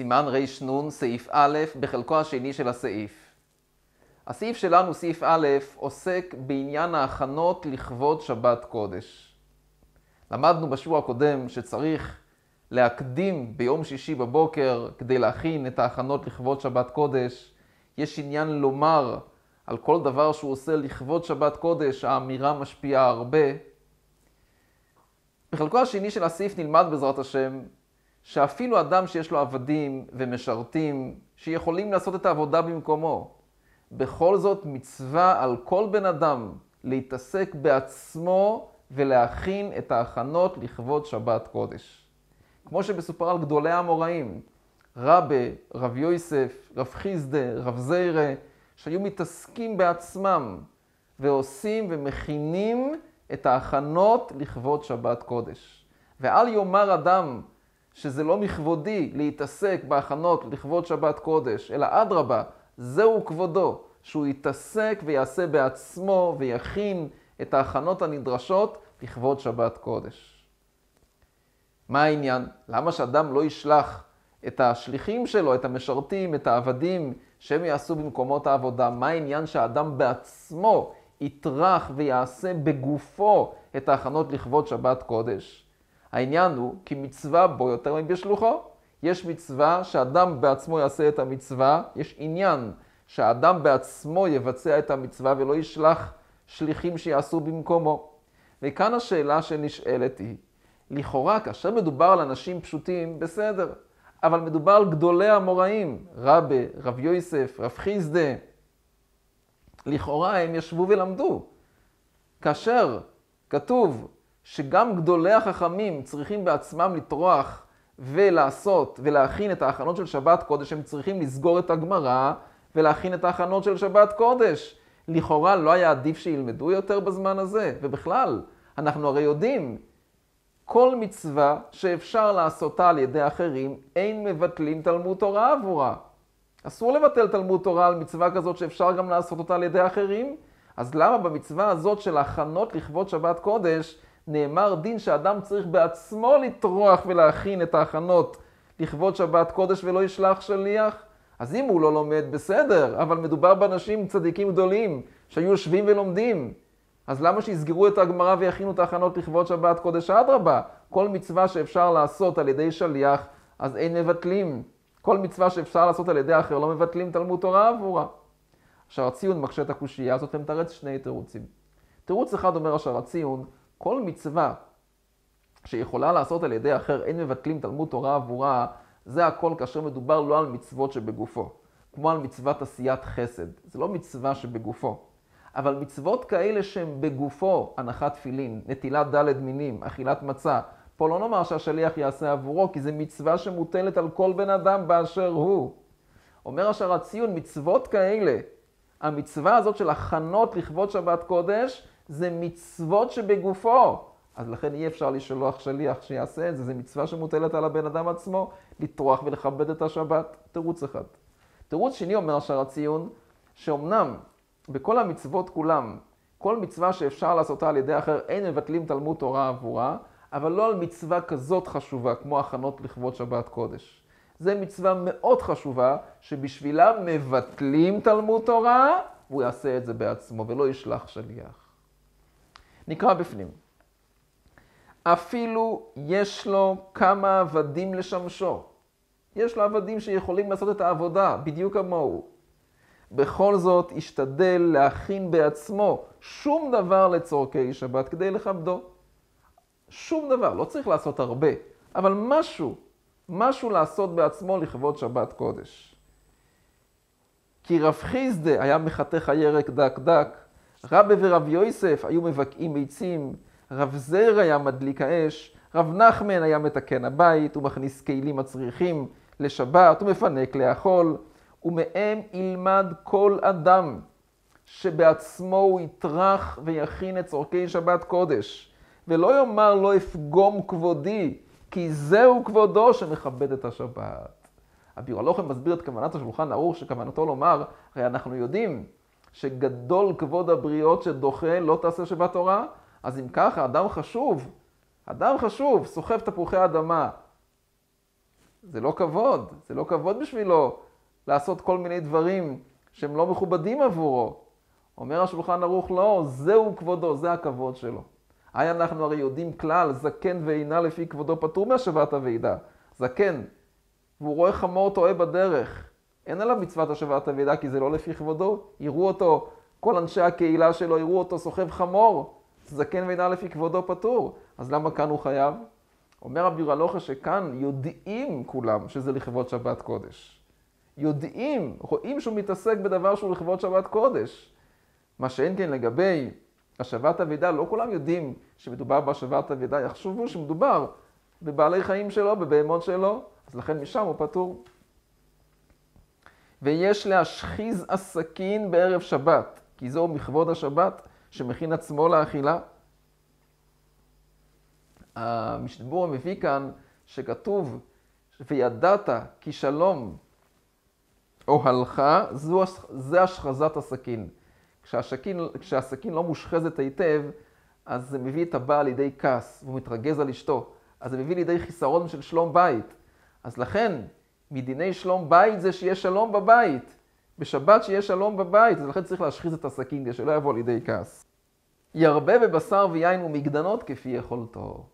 סימן רנ, סעיף א', בחלקו השני של הסעיף. הסעיף שלנו, סעיף א', עוסק בעניין ההכנות לכבוד שבת קודש. למדנו בשבוע הקודם שצריך להקדים ביום שישי בבוקר כדי להכין את ההכנות לכבוד שבת קודש. יש עניין לומר על כל דבר שהוא עושה לכבוד שבת קודש, האמירה משפיעה הרבה. בחלקו השני של הסעיף נלמד בעזרת השם שאפילו אדם שיש לו עבדים ומשרתים שיכולים לעשות את העבודה במקומו, בכל זאת מצווה על כל בן אדם להתעסק בעצמו ולהכין את ההכנות לכבוד שבת קודש. כמו שמסופר על גדולי האמוראים, רבה, רב יוסף, רב חיסדה, רב זיירה, שהיו מתעסקים בעצמם ועושים ומכינים את ההכנות לכבוד שבת קודש. ואל יאמר אדם שזה לא מכבודי להתעסק בהכנות לכבוד שבת קודש, אלא אדרבה, זהו כבודו, שהוא יתעסק ויעשה בעצמו ויכין את ההכנות הנדרשות לכבוד שבת קודש. מה העניין? למה שאדם לא ישלח את השליחים שלו, את המשרתים, את העבדים, שהם יעשו במקומות העבודה? מה העניין שהאדם בעצמו יטרח ויעשה בגופו את ההכנות לכבוד שבת קודש? העניין הוא כי מצווה בו יותר מבשלוחו. יש מצווה שאדם בעצמו יעשה את המצווה, יש עניין שהאדם בעצמו יבצע את המצווה ולא ישלח שליחים שיעשו במקומו. וכאן השאלה שנשאלת היא, לכאורה כאשר מדובר על אנשים פשוטים, בסדר, אבל מדובר על גדולי המוראים, רבה, רב יוסף, רב חיסדה. לכאורה הם ישבו ולמדו. כאשר כתוב שגם גדולי החכמים צריכים בעצמם לטרוח ולעשות ולהכין את ההכנות של שבת קודש, הם צריכים לסגור את הגמרא ולהכין את ההכנות של שבת קודש. לכאורה לא היה עדיף שילמדו יותר בזמן הזה, ובכלל, אנחנו הרי יודעים, כל מצווה שאפשר לעשותה על ידי אחרים, אין מבטלים תלמוד תורה עבורה. אסור לבטל תלמוד תורה על מצווה כזאת שאפשר גם לעשות אותה על ידי אחרים. אז למה במצווה הזאת של הכנות לכבוד שבת קודש, נאמר דין שאדם צריך בעצמו לטרוח ולהכין את ההכנות לכבוד שבת קודש ולא ישלח שליח? אז אם הוא לא לומד, בסדר, אבל מדובר באנשים צדיקים גדולים שהיו יושבים ולומדים. אז למה שיסגרו את הגמרא ויכינו את ההכנות לכבוד שבת קודש? אדרבה, כל מצווה שאפשר לעשות על ידי שליח, אז אין מבטלים. כל מצווה שאפשר לעשות על ידי אחר, לא מבטלים תלמוד תורה עבורה. עכשיו הציון מקשה את הקושייה הזאת ומתרץ שני תירוצים. תירוץ אחד אומר השער הציון, כל מצווה שיכולה לעשות על ידי אחר, אין מבטלים תלמוד תורה עבורה, זה הכל כאשר מדובר לא על מצוות שבגופו, כמו על מצוות עשיית חסד. זה לא מצווה שבגופו. אבל מצוות כאלה שהן בגופו, הנחת תפילין, נטילת דלת מינים, אכילת מצה, פה לא נאמר שהשליח יעשה עבורו, כי זו מצווה שמוטלת על כל בן אדם באשר הוא. אומר השער הציון, מצוות כאלה, המצווה הזאת של הכנות לכבוד שבת קודש, זה מצוות שבגופו. אז לכן אי אפשר לשלוח שליח שיעשה את זה, זו מצווה שמוטלת על הבן אדם עצמו, לטרוח ולכבד את השבת. תירוץ אחד. תירוץ שני אומר שער הציון, שאומנם בכל המצוות כולם, כל מצווה שאפשר לעשותה על ידי אחר, אין מבטלים תלמוד תורה עבורה, אבל לא על מצווה כזאת חשובה, כמו הכנות לכבוד שבת קודש. זו מצווה מאוד חשובה, שבשבילה מבטלים תלמוד תורה, והוא יעשה את זה בעצמו, ולא ישלח שליח. נקרא בפנים. אפילו יש לו כמה עבדים לשמשו. יש לו עבדים שיכולים לעשות את העבודה, בדיוק כמוהו. בכל זאת, השתדל להכין בעצמו שום דבר לצורכי שבת כדי לכבדו. שום דבר, לא צריך לעשות הרבה, אבל משהו, משהו לעשות בעצמו לכבוד שבת קודש. כי רב חיסדה היה מחתך הירק דק דק, רבי ורב יוסף היו מבקעים ביצים, רב זר היה מדליק האש, רב נחמן היה מתקן הבית ומכניס כלים הצריכים לשבת ומפנק לאכול, ומהם ילמד כל אדם שבעצמו הוא יטרח ויכין את צורכי שבת קודש, ולא יאמר לא אפגום כבודי, כי זהו כבודו שמכבד את השבת. אביר הלוחם מסביר את כוונת השולחן ערוך, שכוונתו לומר, הרי אנחנו יודעים שגדול כבוד הבריות שדוחה לא תעשה שבת תורה, אז אם ככה, אדם חשוב, אדם חשוב, סוחב תפוחי אדמה, זה לא כבוד, זה לא כבוד בשבילו לעשות כל מיני דברים שהם לא מכובדים עבורו. אומר השולחן ערוך, לא, זהו כבודו, זה הכבוד שלו. היי אנחנו הרי יודעים כלל, זקן ואינה לפי כבודו פטור מהשבת הוועידה. זקן, והוא רואה חמור טועה בדרך. אין עליו מצוות השבת הוועידה כי זה לא לפי כבודו. יראו אותו, כל אנשי הקהילה שלו יראו אותו סוחב חמור. זקן ואינה לפי כבודו פטור. אז למה כאן הוא חייב? אומר רבי רלוכה שכאן יודעים כולם שזה לכבוד שבת קודש. יודעים, רואים שהוא מתעסק בדבר שהוא לכבוד שבת קודש. מה שאין כן לגבי השבת אבידה, לא כולם יודעים שמדובר בהשבת אבידה, יחשבו שמדובר בבעלי חיים שלו, בבהמות שלו, אז לכן משם הוא פטור. ויש להשחיז הסכין בערב שבת, כי זהו מכבוד השבת שמכין עצמו לאכילה. המשתבור מביא כאן שכתוב, וידעת כי שלום אוהלך, זה השחזת הסכין. כשהסכין, כשהסכין לא מושחזת היטב, אז זה מביא את הבעל לידי כעס, והוא מתרגז על אשתו. אז זה מביא לידי חיסרון של שלום בית. אז לכן, מדיני שלום בית זה שיהיה שלום בבית. בשבת שיהיה שלום בבית, אז לכן צריך להשחיז את הסכין כדי שלא יבוא לידי כעס. ירבה בבשר ויין ומגדנות כפי יכולתו.